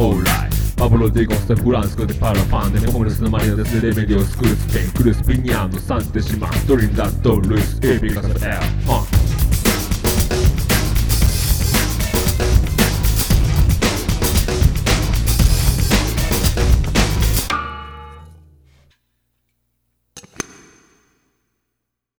オーライパブロディゴンスとフランス語でパラファンでネホムレスのマリアですレメディオスクルスペンクルスピニアンドサンテシマンドリンダッドルイスエビガサエア